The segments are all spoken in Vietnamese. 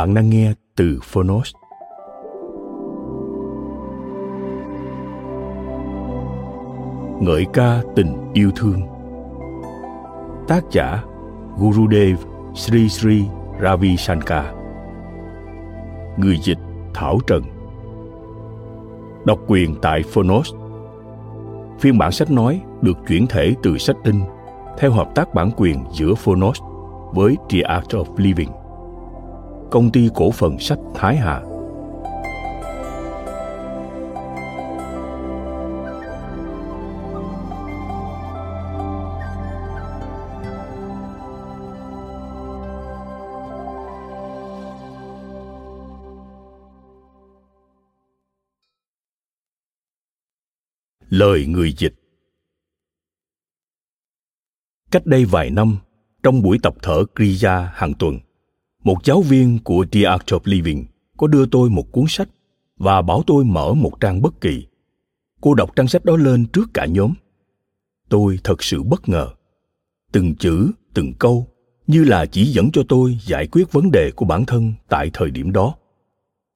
Bạn đang nghe từ Phonos. Ngợi ca tình yêu thương. Tác giả Gurudev Sri Sri Ravi Shankar. Người dịch Thảo Trần. Độc quyền tại Phonos. Phiên bản sách nói được chuyển thể từ sách in theo hợp tác bản quyền giữa Phonos với The Art of Living công ty cổ phần sách Thái Hà. Lời người dịch Cách đây vài năm, trong buổi tập thở Kriya hàng tuần, một giáo viên của The Art of Living có đưa tôi một cuốn sách và bảo tôi mở một trang bất kỳ. Cô đọc trang sách đó lên trước cả nhóm. Tôi thật sự bất ngờ. Từng chữ, từng câu như là chỉ dẫn cho tôi giải quyết vấn đề của bản thân tại thời điểm đó.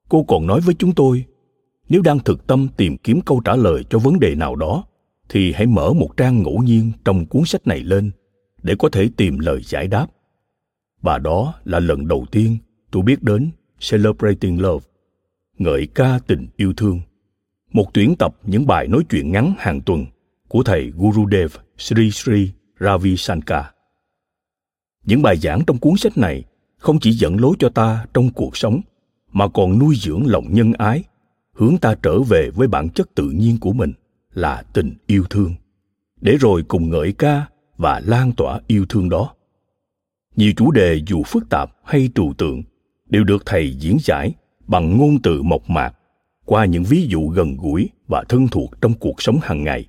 Cô còn nói với chúng tôi, nếu đang thực tâm tìm kiếm câu trả lời cho vấn đề nào đó, thì hãy mở một trang ngẫu nhiên trong cuốn sách này lên để có thể tìm lời giải đáp và đó là lần đầu tiên tôi biết đến Celebrating Love, ngợi ca tình yêu thương. Một tuyển tập những bài nói chuyện ngắn hàng tuần của thầy Gurudev Sri Sri Ravi Shankar. Những bài giảng trong cuốn sách này không chỉ dẫn lối cho ta trong cuộc sống, mà còn nuôi dưỡng lòng nhân ái, hướng ta trở về với bản chất tự nhiên của mình là tình yêu thương, để rồi cùng ngợi ca và lan tỏa yêu thương đó nhiều chủ đề dù phức tạp hay trừu tượng đều được thầy diễn giải bằng ngôn từ mộc mạc qua những ví dụ gần gũi và thân thuộc trong cuộc sống hàng ngày.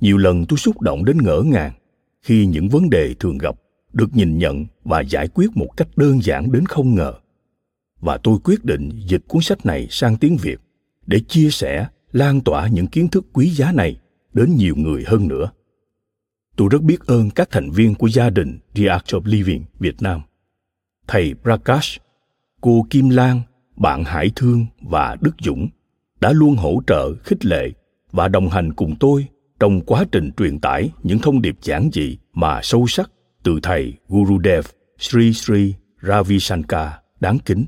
Nhiều lần tôi xúc động đến ngỡ ngàng khi những vấn đề thường gặp được nhìn nhận và giải quyết một cách đơn giản đến không ngờ. Và tôi quyết định dịch cuốn sách này sang tiếng việt để chia sẻ, lan tỏa những kiến thức quý giá này đến nhiều người hơn nữa. Tôi rất biết ơn các thành viên của gia đình The Art of Living Việt Nam. Thầy Prakash, cô Kim Lan, bạn Hải Thương và Đức Dũng đã luôn hỗ trợ, khích lệ và đồng hành cùng tôi trong quá trình truyền tải những thông điệp giản dị mà sâu sắc từ thầy Gurudev Sri Sri Ravi Shankar đáng kính.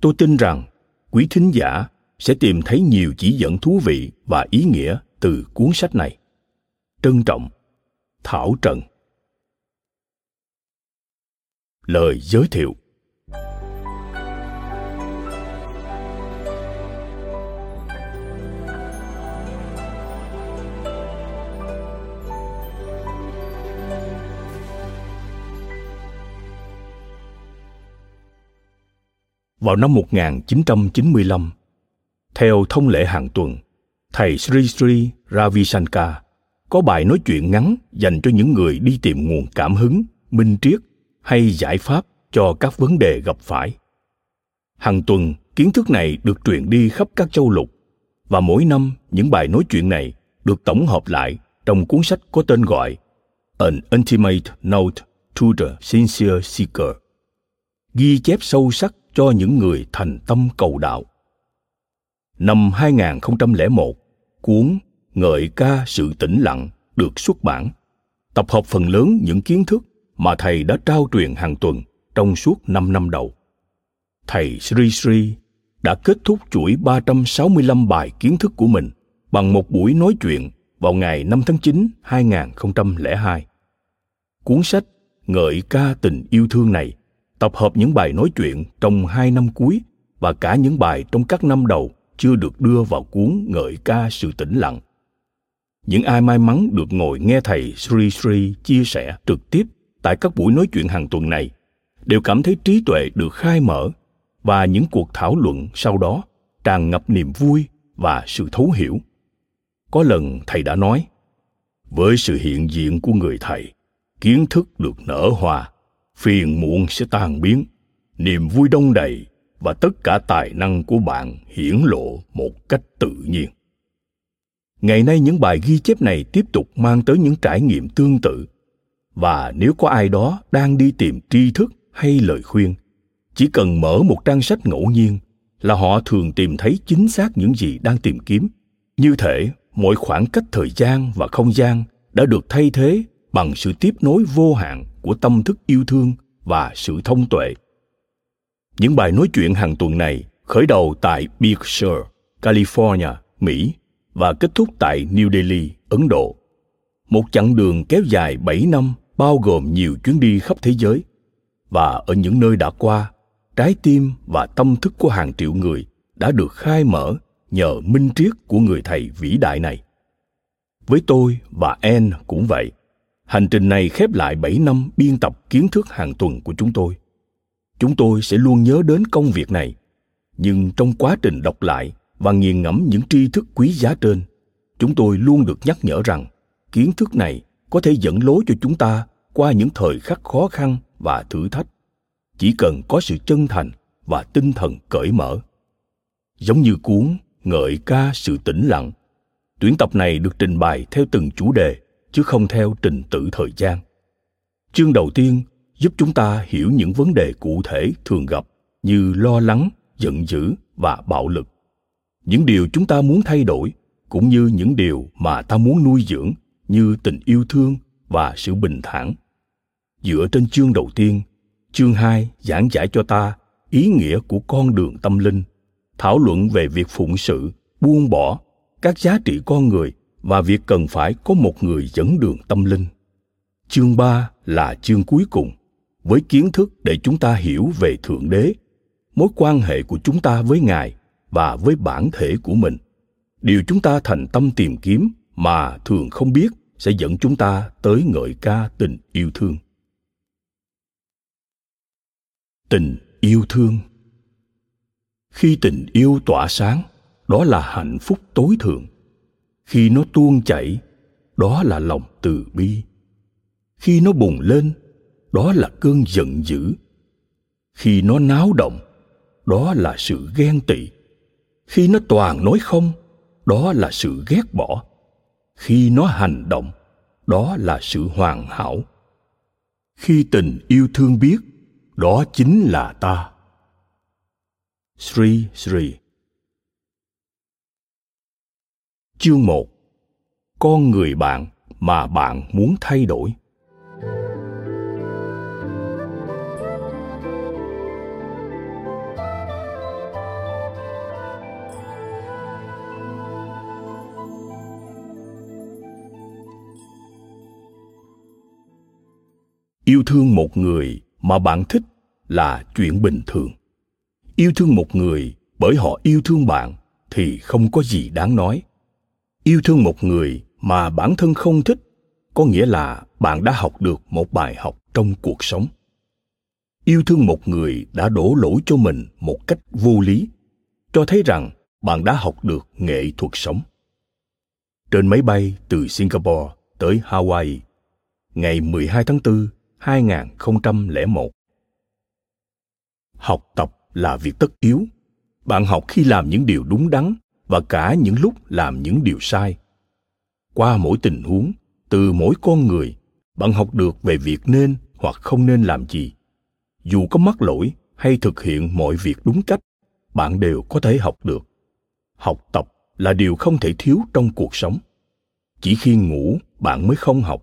Tôi tin rằng quý thính giả sẽ tìm thấy nhiều chỉ dẫn thú vị và ý nghĩa từ cuốn sách này trân trọng thảo trần. Lời giới thiệu. Vào năm 1995, theo thông lệ hàng tuần, thầy Sri Sri Ravi Shankar có bài nói chuyện ngắn dành cho những người đi tìm nguồn cảm hứng minh triết hay giải pháp cho các vấn đề gặp phải hàng tuần kiến thức này được truyền đi khắp các châu lục và mỗi năm những bài nói chuyện này được tổng hợp lại trong cuốn sách có tên gọi An Intimate Note to the Sincere Seeker ghi chép sâu sắc cho những người thành tâm cầu đạo. Năm 2001, cuốn Ngợi ca sự tĩnh lặng được xuất bản, tập hợp phần lớn những kiến thức mà thầy đã trao truyền hàng tuần trong suốt 5 năm đầu. Thầy Sri Sri đã kết thúc chuỗi 365 bài kiến thức của mình bằng một buổi nói chuyện vào ngày 5 tháng 9 2002. Cuốn sách Ngợi ca tình yêu thương này tập hợp những bài nói chuyện trong hai năm cuối và cả những bài trong các năm đầu chưa được đưa vào cuốn Ngợi ca sự tĩnh lặng. Những ai may mắn được ngồi nghe thầy Sri Sri chia sẻ trực tiếp tại các buổi nói chuyện hàng tuần này đều cảm thấy trí tuệ được khai mở và những cuộc thảo luận sau đó tràn ngập niềm vui và sự thấu hiểu. Có lần thầy đã nói, với sự hiện diện của người thầy, kiến thức được nở hoa, phiền muộn sẽ tan biến, niềm vui đông đầy và tất cả tài năng của bạn hiển lộ một cách tự nhiên ngày nay những bài ghi chép này tiếp tục mang tới những trải nghiệm tương tự. Và nếu có ai đó đang đi tìm tri thức hay lời khuyên chỉ cần mở một trang sách ngẫu nhiên là họ thường tìm thấy chính xác những gì đang tìm kiếm. Như thể mọi khoảng cách thời gian và không gian đã được thay thế bằng sự tiếp nối vô hạn của tâm thức yêu thương và sự thông tuệ. Những bài nói chuyện hàng tuần này khởi đầu tại Big Sur, California, Mỹ và kết thúc tại New Delhi, Ấn Độ. Một chặng đường kéo dài 7 năm bao gồm nhiều chuyến đi khắp thế giới. Và ở những nơi đã qua, trái tim và tâm thức của hàng triệu người đã được khai mở nhờ minh triết của người thầy vĩ đại này. Với tôi và Anne cũng vậy. Hành trình này khép lại 7 năm biên tập kiến thức hàng tuần của chúng tôi. Chúng tôi sẽ luôn nhớ đến công việc này, nhưng trong quá trình đọc lại và nghiền ngẫm những tri thức quý giá trên, chúng tôi luôn được nhắc nhở rằng kiến thức này có thể dẫn lối cho chúng ta qua những thời khắc khó khăn và thử thách. Chỉ cần có sự chân thành và tinh thần cởi mở. Giống như cuốn ngợi ca sự tĩnh lặng tuyển tập này được trình bày theo từng chủ đề chứ không theo trình tự thời gian. Chương đầu tiên giúp chúng ta hiểu những vấn đề cụ thể thường gặp như lo lắng giận dữ và bạo lực những điều chúng ta muốn thay đổi, cũng như những điều mà ta muốn nuôi dưỡng như tình yêu thương và sự bình thản. Dựa trên chương đầu tiên, chương 2 giảng giải cho ta ý nghĩa của con đường tâm linh, thảo luận về việc phụng sự, buông bỏ các giá trị con người và việc cần phải có một người dẫn đường tâm linh. Chương 3 là chương cuối cùng, với kiến thức để chúng ta hiểu về thượng đế, mối quan hệ của chúng ta với ngài và với bản thể của mình. Điều chúng ta thành tâm tìm kiếm mà thường không biết sẽ dẫn chúng ta tới ngợi ca tình yêu thương. Tình yêu thương. Khi tình yêu tỏa sáng, đó là hạnh phúc tối thượng. Khi nó tuôn chảy, đó là lòng từ bi. Khi nó bùng lên, đó là cơn giận dữ. Khi nó náo động, đó là sự ghen tị khi nó toàn nói không, đó là sự ghét bỏ. Khi nó hành động, đó là sự hoàn hảo. Khi tình yêu thương biết, đó chính là ta. Sri sri. Chương một. Con người bạn mà bạn muốn thay đổi. Yêu thương một người mà bạn thích là chuyện bình thường. Yêu thương một người bởi họ yêu thương bạn thì không có gì đáng nói. Yêu thương một người mà bản thân không thích có nghĩa là bạn đã học được một bài học trong cuộc sống. Yêu thương một người đã đổ lỗi cho mình một cách vô lý, cho thấy rằng bạn đã học được nghệ thuật sống. Trên máy bay từ Singapore tới Hawaii, ngày 12 tháng 4 2001 học tập là việc tất yếu. Bạn học khi làm những điều đúng đắn và cả những lúc làm những điều sai. Qua mỗi tình huống, từ mỗi con người, bạn học được về việc nên hoặc không nên làm gì. Dù có mắc lỗi hay thực hiện mọi việc đúng cách, bạn đều có thể học được. Học tập là điều không thể thiếu trong cuộc sống. Chỉ khi ngủ, bạn mới không học.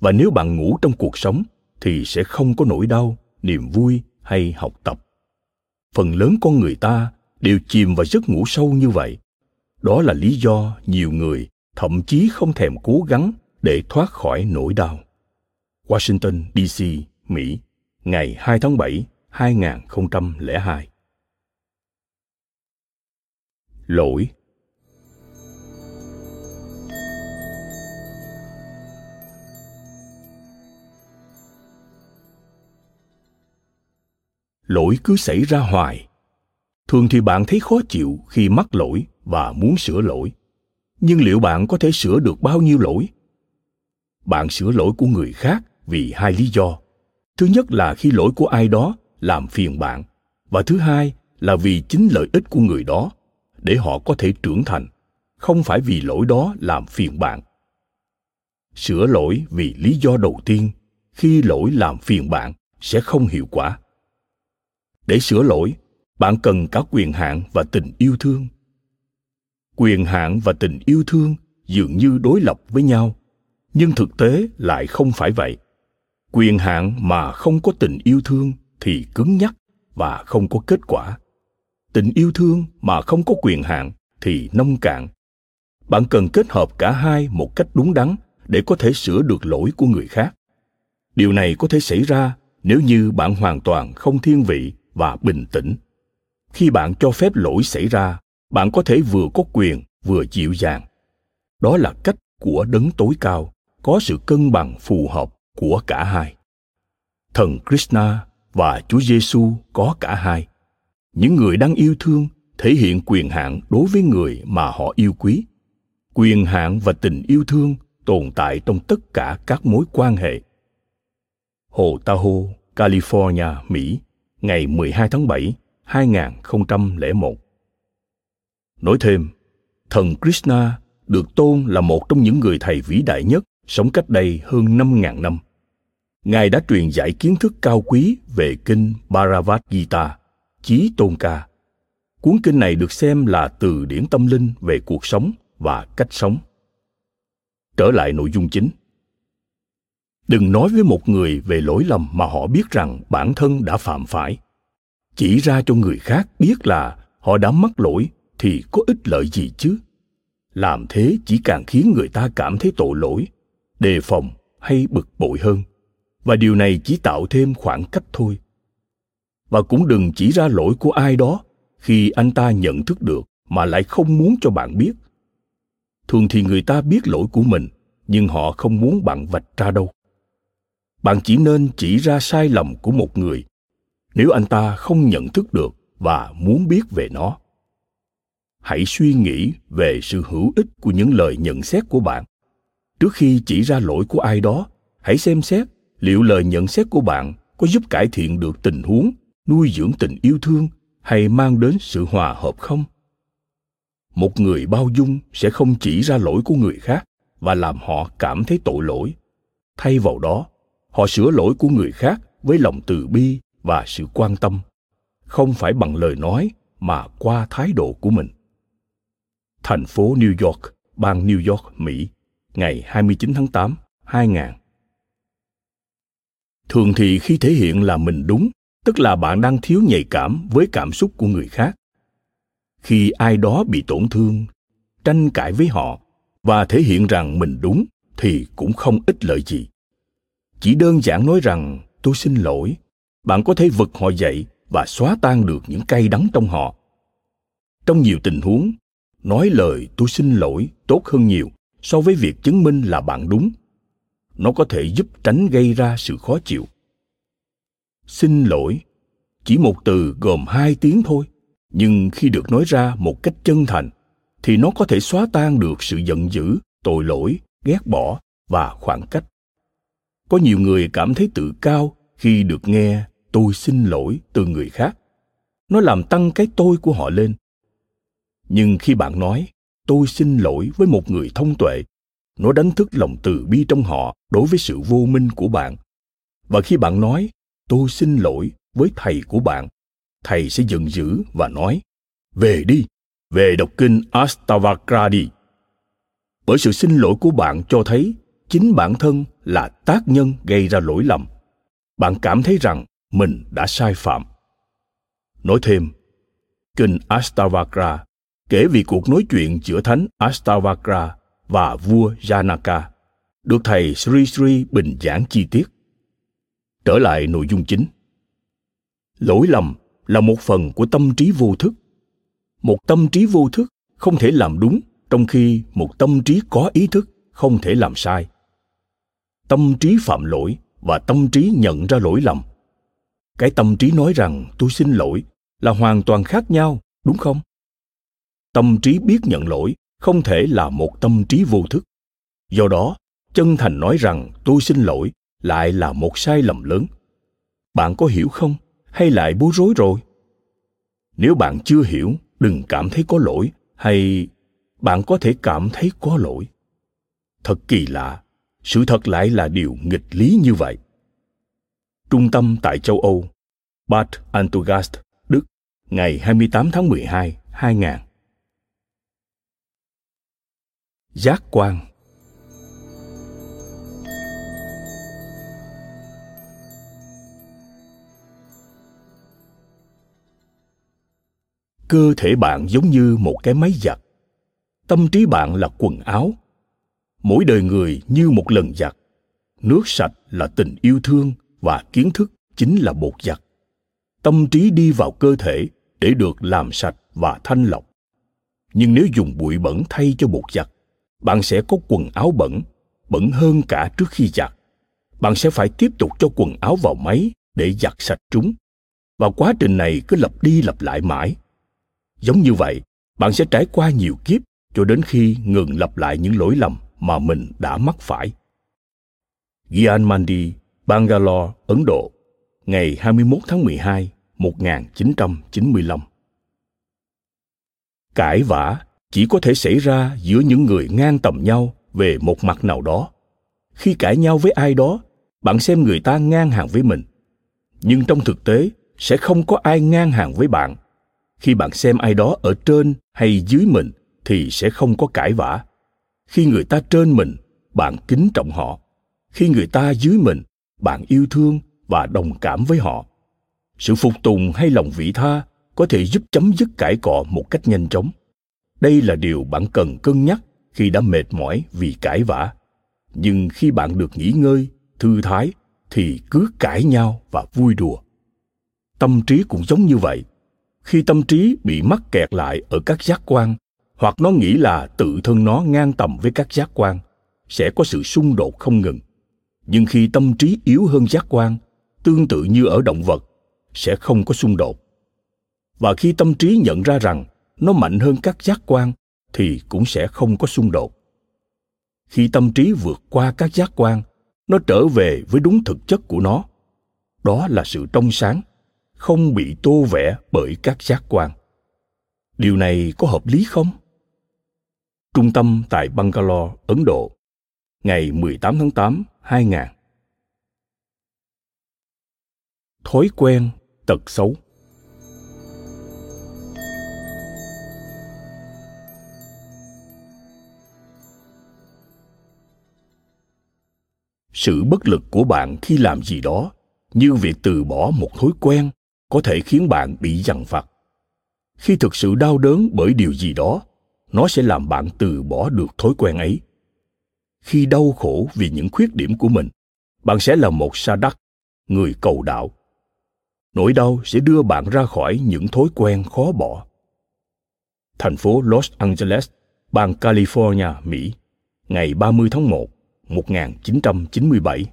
Và nếu bạn ngủ trong cuộc sống thì sẽ không có nỗi đau niềm vui hay học tập phần lớn con người ta đều chìm vào giấc ngủ sâu như vậy đó là lý do nhiều người thậm chí không thèm cố gắng để thoát khỏi nỗi đau. Washington, D.C., Mỹ, ngày 2 tháng 7, 2002 Lỗi Lỗi cứ xảy ra hoài. Thường thì bạn thấy khó chịu khi mắc lỗi và muốn sửa lỗi. Nhưng liệu bạn có thể sửa được bao nhiêu lỗi? Bạn sửa lỗi của người khác vì hai lý do. Thứ nhất là khi lỗi của ai đó làm phiền bạn, và thứ hai là vì chính lợi ích của người đó để họ có thể trưởng thành, không phải vì lỗi đó làm phiền bạn sửa lỗi vì lý do đầu tiên, khi lỗi làm phiền bạn sẽ không hiệu quả để sửa lỗi, bạn cần cả quyền hạn và tình yêu thương. Quyền hạn và tình yêu thương dường như đối lập với nhau, nhưng thực tế lại không phải vậy. Quyền hạn mà không có tình yêu thương thì cứng nhắc và không có kết quả. Tình yêu thương mà không có quyền hạn thì nông cạn. Bạn cần kết hợp cả hai một cách đúng đắn để có thể sửa được lỗi của người khác. Điều này có thể xảy ra nếu như bạn hoàn toàn không thiên vị và bình tĩnh. Khi bạn cho phép lỗi xảy ra bạn có thể vừa có quyền vừa dịu dàng. Đó là cách của đấng tối cao có sự cân bằng phù hợp của cả hai. Thần krishna và chúa giêsu có cả hai. Những người đang yêu thương thể hiện quyền hạn đối với người mà họ yêu quý. Quyền hạn và tình yêu thương tồn tại trong tất cả các mối quan hệ. Hồ Tahoe, California, Mỹ, ngày 12 tháng 7, 2001. Nói thêm, thần Krishna được tôn là một trong những người thầy vĩ đại nhất sống cách đây hơn 5.000 năm. Ngài đã truyền dạy kiến thức cao quý về kinh Bharavad Gita, Chí Tôn Ca. Cuốn kinh này được xem là từ điển tâm linh về cuộc sống và cách sống. Trở lại nội dung chính. Đừng nói với một người về lỗi lầm mà họ biết rằng bản thân đã phạm phải. Chỉ ra cho người khác biết là họ đã mắc lỗi thì có ích lợi gì chứ? Làm thế chỉ càng khiến người ta cảm thấy tội lỗi, đề phòng hay bực bội hơn. Và điều này chỉ tạo thêm khoảng cách thôi và cũng đừng chỉ ra lỗi của ai đó khi anh ta nhận thức được mà lại không muốn cho bạn biết thường thì người ta biết lỗi của mình nhưng họ không muốn bạn vạch ra đâu bạn chỉ nên chỉ ra sai lầm của một người nếu anh ta không nhận thức được và muốn biết về nó. Hãy suy nghĩ về sự hữu ích của những lời nhận xét của bạn. Trước khi chỉ ra lỗi của ai đó, hãy xem xét liệu lời nhận xét của bạn có giúp cải thiện được tình huống, nuôi dưỡng tình yêu thương hay mang đến sự hòa hợp không? Một người bao dung sẽ không chỉ ra lỗi của người khác và làm họ cảm thấy tội lỗi. Thay vào đó họ sửa lỗi của người khác với lòng từ bi và sự quan tâm không phải bằng lời nói mà qua thái độ của mình. Thành phố New York, bang New York, Mỹ, ngày 29 tháng 8, 2000. Thường thì khi thể hiện là mình đúng tức là bạn đang thiếu nhạy cảm với cảm xúc của người khác khi ai đó bị tổn thương tranh cãi với họ và thể hiện rằng mình đúng thì cũng không ích lợi gì chỉ đơn giản nói rằng, tôi xin lỗi. Bạn có thể vực họ dậy và xóa tan được những cay đắng trong họ. Trong nhiều tình huống, nói lời tôi xin lỗi tốt hơn nhiều so với việc chứng minh là bạn đúng. Nó có thể giúp tránh gây ra sự khó chịu. Xin lỗi. Chỉ một từ gồm hai tiếng thôi, nhưng khi được nói ra một cách chân thành thì nó có thể xóa tan được sự giận dữ, tội lỗi, ghét bỏ và khoảng cách có nhiều người cảm thấy tự cao khi được nghe tôi xin lỗi từ người khác. Nó làm tăng cái tôi của họ lên. Nhưng khi bạn nói tôi xin lỗi với một người thông tuệ, nó đánh thức lòng từ bi trong họ đối với sự vô minh của bạn. Và khi bạn nói tôi xin lỗi với thầy của bạn, thầy sẽ giận dữ và nói về đi, về đọc kinh Astavakra đi. Bởi sự xin lỗi của bạn cho thấy chính bản thân là tác nhân gây ra lỗi lầm bạn cảm thấy rằng mình đã sai phạm nói thêm, kinh Astavakra kể về cuộc nói chuyện giữa thánh Astavakra và vua Janaka, được thầy Sri Sri bình giảng chi tiết. Trở lại nội dung chính. Lỗi lầm là một phần của tâm trí vô thức. Một tâm trí vô thức không thể làm đúng trong khi một tâm trí có ý thức không thể làm sai. Tâm trí phạm lỗi và tâm trí nhận ra lỗi lầm. Cái tâm trí nói rằng tôi xin lỗi là hoàn toàn khác nhau, đúng không? Tâm trí biết nhận lỗi không thể là một tâm trí vô thức. Do đó, chân thành nói rằng tôi xin lỗi lại là một sai lầm lớn bạn có hiểu không hay lại bối rối rồi nếu bạn chưa hiểu đừng cảm thấy có lỗi hay bạn có thể cảm thấy có lỗi thật kỳ lạ sự thật lại là điều nghịch lý như vậy. Trung tâm tại châu Âu, Bad Antogast, Đức, ngày 28 tháng 12, 2000. Giác quan. Cơ thể bạn giống như một cái máy giặt. Tâm trí bạn là quần áo mỗi đời người như một lần giặt nước sạch là tình yêu thương và kiến thức chính là bột giặt tâm trí đi vào cơ thể để được làm sạch và thanh lọc. Nhưng nếu dùng bụi bẩn thay cho bột giặt bạn sẽ có quần áo bẩn bẩn hơn cả trước khi giặt bạn sẽ phải tiếp tục cho quần áo vào máy để giặt sạch chúng. Và quá trình này cứ lặp đi lặp lại mãi. Giống như vậy, bạn sẽ trải qua nhiều kiếp cho đến khi ngừng lặp lại những lỗi lầm mà mình đã mắc phải. Gyan Mandi, Bangalore, Ấn Độ, ngày 21 tháng 12, 1995. Cãi vã chỉ có thể xảy ra giữa những người ngang tầm nhau về một mặt nào đó. Khi cãi nhau với ai đó, bạn xem người ta ngang hàng với mình. Nhưng trong thực tế, sẽ không có ai ngang hàng với bạn khi bạn xem ai đó ở trên hay dưới mình thì sẽ không có cãi vã khi người ta trên mình, bạn kính trọng họ. Khi người ta dưới mình, bạn yêu thương và đồng cảm với họ. Sự phục tùng hay lòng vị tha có thể giúp chấm dứt cãi cọ một cách nhanh chóng. Đây là điều bạn cần cân nhắc khi đã mệt mỏi vì cãi vã. Nhưng khi bạn được nghỉ ngơi, thư thái thì cứ cãi nhau và vui đùa. Tâm trí cũng giống như vậy. Khi tâm trí bị mắc kẹt lại ở các giác quan hoặc nó nghĩ là tự thân nó ngang tầm với các giác quan, sẽ có sự xung đột không ngừng nhưng khi tâm trí yếu hơn giác quan, tương tự như ở động vật, sẽ không có xung đột và khi tâm trí nhận ra rằng nó mạnh hơn các giác quan, thì cũng sẽ không có xung đột khi tâm trí vượt qua các giác quan, nó trở về với đúng thực chất của nó đó là sự trong sáng, không bị tô vẽ bởi các giác quan. Điều này có hợp lý không? Trung tâm tại Bangalore, Ấn Độ, ngày 18 tháng 8, 2000. Thói quen, tật xấu Sự bất lực của bạn khi làm gì đó, như việc từ bỏ một thói quen có thể khiến bạn bị dằn vặt khi thực sự đau đớn bởi điều gì đó nó sẽ làm bạn từ bỏ được thói quen ấy. Khi đau khổ vì những khuyết điểm của mình bạn sẽ là một sa đắc người cầu đạo. Nỗi đau sẽ đưa bạn ra khỏi những thói quen khó bỏ. Thành phố Los Angeles, bang California, Mỹ, ngày 30 tháng 1, 1997.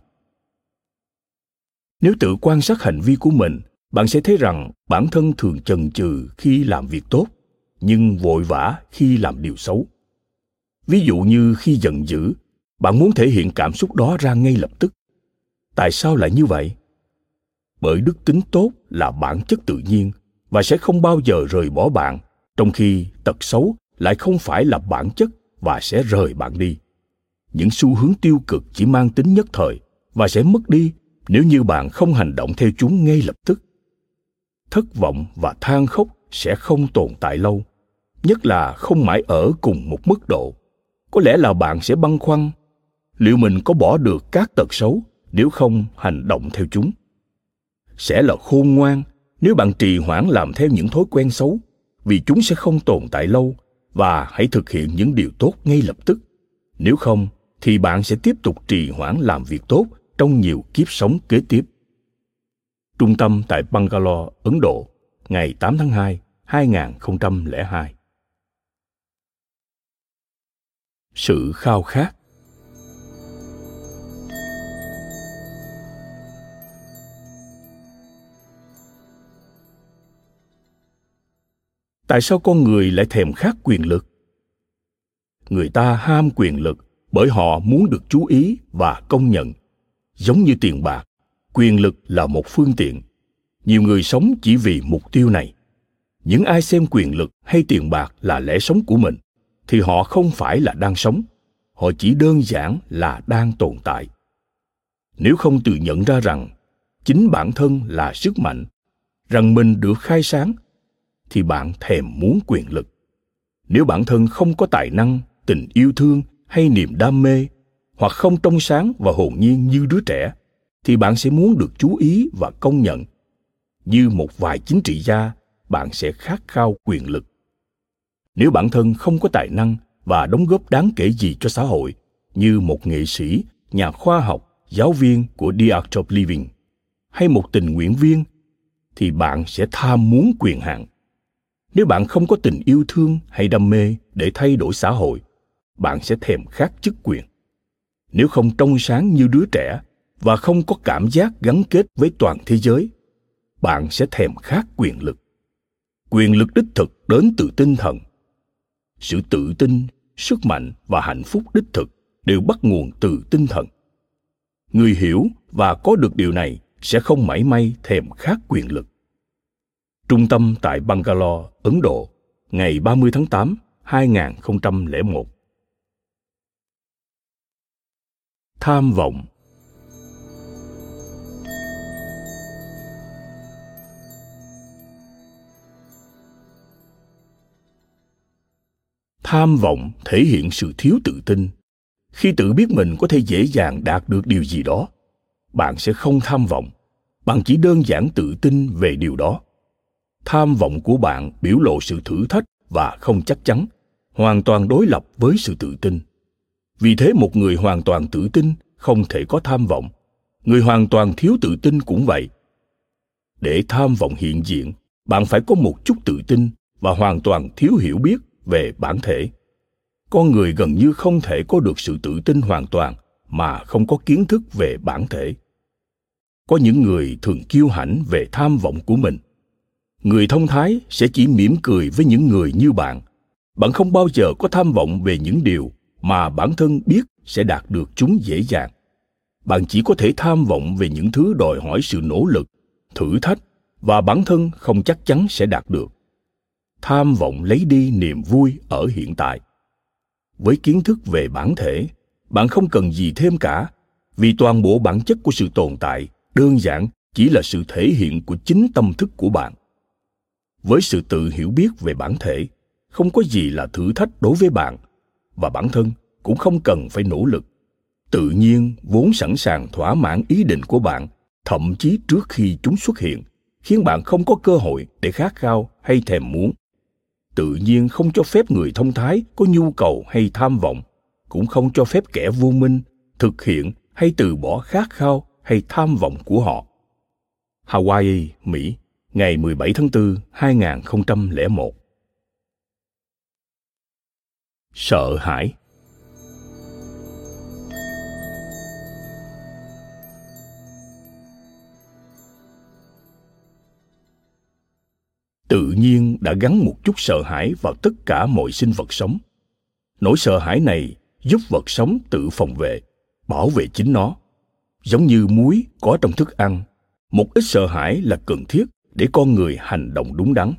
Nếu tự quan sát hành vi của mình bạn sẽ thấy rằng bản thân thường chần chừ khi làm việc tốt nhưng vội vã khi làm điều xấu. Ví dụ như khi giận dữ, bạn muốn thể hiện cảm xúc đó ra ngay lập tức. Tại sao lại như vậy? Bởi đức tính tốt là bản chất tự nhiên và sẽ không bao giờ rời bỏ bạn, trong khi tật xấu lại không phải là bản chất và sẽ rời bạn đi. Những xu hướng tiêu cực chỉ mang tính nhất thời và sẽ mất đi nếu như bạn không hành động theo chúng ngay lập tức. Thất vọng và than khóc sẽ không tồn tại lâu nhất là không mãi ở cùng một mức độ có lẽ là bạn sẽ băn khoăn liệu mình có bỏ được các tật xấu nếu không hành động theo chúng sẽ là khôn ngoan nếu bạn trì hoãn làm theo những thói quen xấu vì chúng sẽ không tồn tại lâu và hãy thực hiện những điều tốt ngay lập tức nếu không thì bạn sẽ tiếp tục trì hoãn làm việc tốt trong nhiều kiếp sống kế tiếp. Trung tâm tại Bangalore, Ấn Độ, ngày 8 tháng 2, 2002. Sự khao khát. Tại sao con người lại thèm khát quyền lực? Người ta ham quyền lực bởi họ muốn được chú ý và công nhận. Giống như tiền bạc, quyền lực là một phương tiện. Nhiều người sống chỉ vì mục tiêu này. Những ai xem quyền lực hay tiền bạc là lẽ sống của mình thì họ không phải là đang sống. Họ chỉ đơn giản là đang tồn tại. Nếu không tự nhận ra rằng chính bản thân là sức mạnh, rằng mình được khai sáng, thì bạn thèm muốn quyền lực. Nếu bản thân không có tài năng, tình yêu thương hay niềm đam mê, hoặc không trong sáng và hồn nhiên như đứa trẻ, thì bạn sẽ muốn được chú ý và công nhận. Như một vài chính trị gia, bạn sẽ khát khao quyền lực nếu bản thân không có tài năng và đóng góp đáng kể gì cho xã hội, như một nghệ sĩ, nhà khoa học, giáo viên của The Art of Living, hay một tình nguyện viên, thì bạn sẽ tham muốn quyền hạn. Nếu bạn không có tình yêu thương hay đam mê để thay đổi xã hội, bạn sẽ thèm khát chức quyền. Nếu không trong sáng như đứa trẻ và không có cảm giác gắn kết với toàn thế giới, bạn sẽ thèm khát quyền lực. Quyền lực đích thực đến từ tinh thần sự tự tin sức mạnh và hạnh phúc đích thực đều bắt nguồn từ tinh thần người hiểu và có được điều này sẽ không mảy may thèm khát quyền lực trung tâm tại Bangalore, Ấn Độ, ngày 30 tháng 8, 2001. Tham vọng Tham vọng thể hiện sự thiếu tự tin. Khi tự biết mình có thể dễ dàng đạt được điều gì đó, bạn sẽ không tham vọng, bạn chỉ đơn giản tự tin về điều đó. Tham vọng của bạn biểu lộ sự thử thách và không chắc chắn hoàn toàn đối lập với sự tự tin. Vì thế một người hoàn toàn tự tin không thể có tham vọng. Người hoàn toàn thiếu tự tin cũng vậy. Để tham vọng hiện diện bạn phải có một chút tự tin và hoàn toàn thiếu hiểu biết về bản thể. Con người gần như không thể có được sự tự tin hoàn toàn mà không có kiến thức về bản thể. Có những người thường kiêu hãnh về tham vọng của mình. Người thông thái sẽ chỉ mỉm cười với những người như bạn. Bạn không bao giờ có tham vọng về những điều mà bản thân biết sẽ đạt được chúng dễ dàng. Bạn chỉ có thể tham vọng về những thứ đòi hỏi sự nỗ lực, thử thách và bản thân không chắc chắn sẽ đạt được tham vọng lấy đi niềm vui ở hiện tại. Với kiến thức về bản thể, bạn không cần gì thêm cả, vì toàn bộ bản chất của sự tồn tại đơn giản chỉ là sự thể hiện của chính tâm thức của bạn. Với sự tự hiểu biết về bản thể, không có gì là thử thách đối với bạn, và bản thân cũng không cần phải nỗ lực. Tự nhiên, vốn sẵn sàng thỏa mãn ý định của bạn, thậm chí trước khi chúng xuất hiện, khiến bạn không có cơ hội để khát khao hay thèm muốn tự nhiên không cho phép người thông thái có nhu cầu hay tham vọng cũng không cho phép kẻ vô minh thực hiện hay từ bỏ khát khao hay tham vọng của họ hawaii mỹ ngày 17 tháng 4, 2001. Sợ hãi Tự nhiên đã gắn một chút sợ hãi vào tất cả mọi sinh vật sống. Nỗi sợ hãi này giúp vật sống tự phòng vệ, bảo vệ chính nó. Giống như muối có trong thức ăn, một ít sợ hãi là cần thiết để con người hành động đúng đắn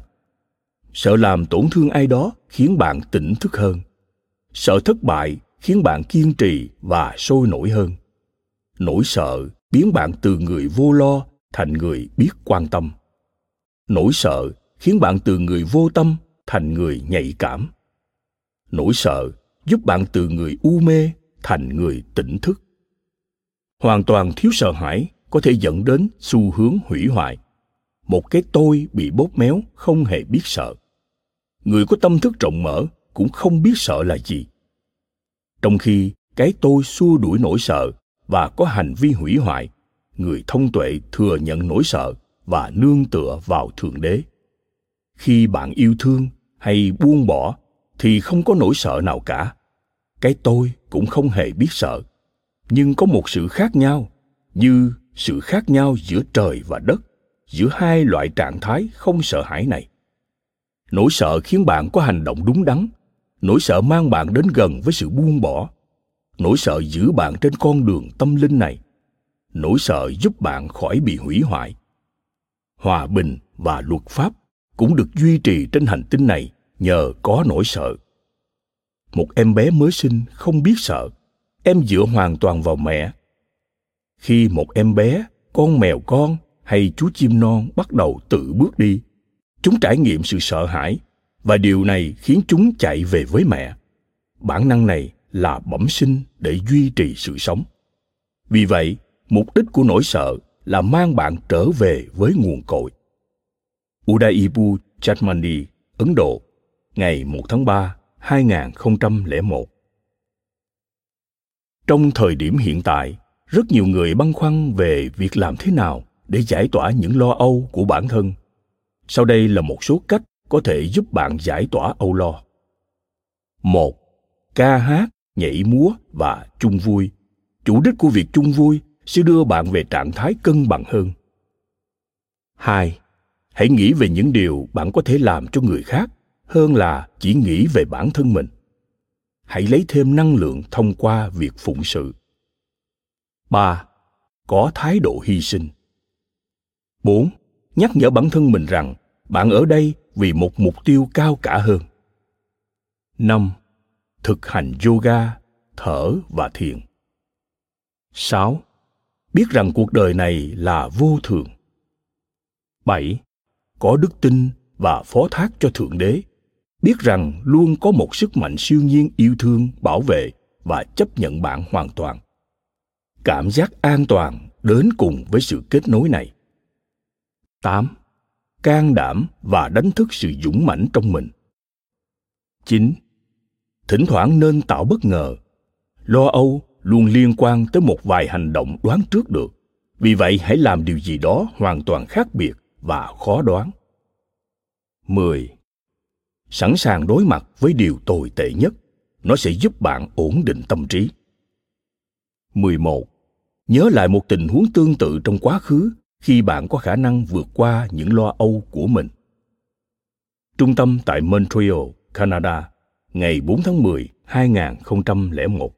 sợ làm tổn thương ai đó khiến bạn tỉnh thức hơn sợ thất bại khiến bạn kiên trì và sôi nổi hơn nỗi sợ biến bạn từ người vô lo thành người biết quan tâm nỗi sợ khiến bạn từ người vô tâm thành người nhạy cảm. Nỗi sợ giúp bạn từ người u mê thành người tỉnh thức. Hoàn toàn thiếu sợ hãi có thể dẫn đến xu hướng hủy hoại. Một cái tôi bị bóp méo không hề biết sợ. Người có tâm thức rộng mở cũng không biết sợ là gì. Trong khi cái tôi xua đuổi nỗi sợ và có hành vi hủy hoại, người thông tuệ thừa nhận nỗi sợ và nương tựa vào thượng đế khi bạn yêu thương hay buông bỏ thì không có nỗi sợ nào cả. Cái tôi cũng không hề biết sợ. Nhưng có một sự khác nhau, như sự khác nhau giữa trời và đất, giữa hai loại trạng thái không sợ hãi này. Nỗi sợ khiến bạn có hành động đúng đắn, nỗi sợ mang bạn đến gần với sự buông bỏ, nỗi sợ giữ bạn trên con đường tâm linh này, nỗi sợ giúp bạn khỏi bị hủy hoại. Hòa bình và luật pháp cũng được duy trì trên hành tinh này nhờ có nỗi sợ. Một em bé mới sinh không biết sợ, em dựa hoàn toàn vào mẹ. Khi một em bé, con mèo con hay chú chim non bắt đầu tự bước đi, chúng trải nghiệm sự sợ hãi và điều này khiến chúng chạy về với mẹ. Bản năng này là bẩm sinh để duy trì sự sống. Vì vậy, mục đích của nỗi sợ là mang bạn trở về với nguồn cội. Udaipu Chatmandi, Ấn Độ, ngày 1 tháng 3, 2001. Trong thời điểm hiện tại, rất nhiều người băn khoăn về việc làm thế nào để giải tỏa những lo âu của bản thân. Sau đây là một số cách có thể giúp bạn giải tỏa âu lo. Một, ca hát, nhảy múa và chung vui. Chủ đích của việc chung vui sẽ đưa bạn về trạng thái cân bằng hơn. Hai, hãy nghĩ về những điều bạn có thể làm cho người khác hơn là chỉ nghĩ về bản thân mình. Hãy lấy thêm năng lượng thông qua việc phụng sự. Ba, có thái độ hy sinh. Bốn, nhắc nhở bản thân mình rằng bạn ở đây vì một mục tiêu cao cả hơn. Năm, thực hành yoga, thở và thiền. Sáu, biết rằng cuộc đời này là vô thường. Bảy có đức tin và phó thác cho thượng đế biết rằng luôn có một sức mạnh siêu nhiên yêu thương, bảo vệ và chấp nhận bạn hoàn toàn cảm giác an toàn đến cùng với sự kết nối này 8. Can đảm và đánh thức sự dũng mãnh trong mình. 9. Thỉnh thoảng nên tạo bất ngờ. Lo âu luôn liên quan tới một vài hành động đoán trước được. Vì vậy hãy làm điều gì đó hoàn toàn khác biệt và khó đoán. 10. Sẵn sàng đối mặt với điều tồi tệ nhất, nó sẽ giúp bạn ổn định tâm trí. 11. Nhớ lại một tình huống tương tự trong quá khứ khi bạn có khả năng vượt qua những lo âu của mình. Trung tâm tại Montreal, Canada, ngày 4 tháng 10, 2001.